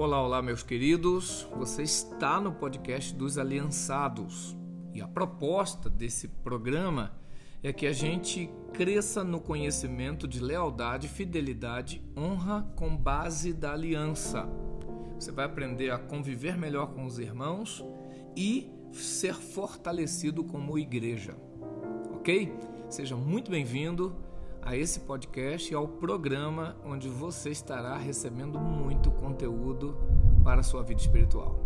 Olá, olá, meus queridos. Você está no podcast dos Aliançados. E a proposta desse programa é que a gente cresça no conhecimento de lealdade, fidelidade, honra com base da aliança. Você vai aprender a conviver melhor com os irmãos e ser fortalecido como igreja. Ok? Seja muito bem-vindo a esse podcast e ao programa onde você estará recebendo muito conteúdo para a sua vida espiritual.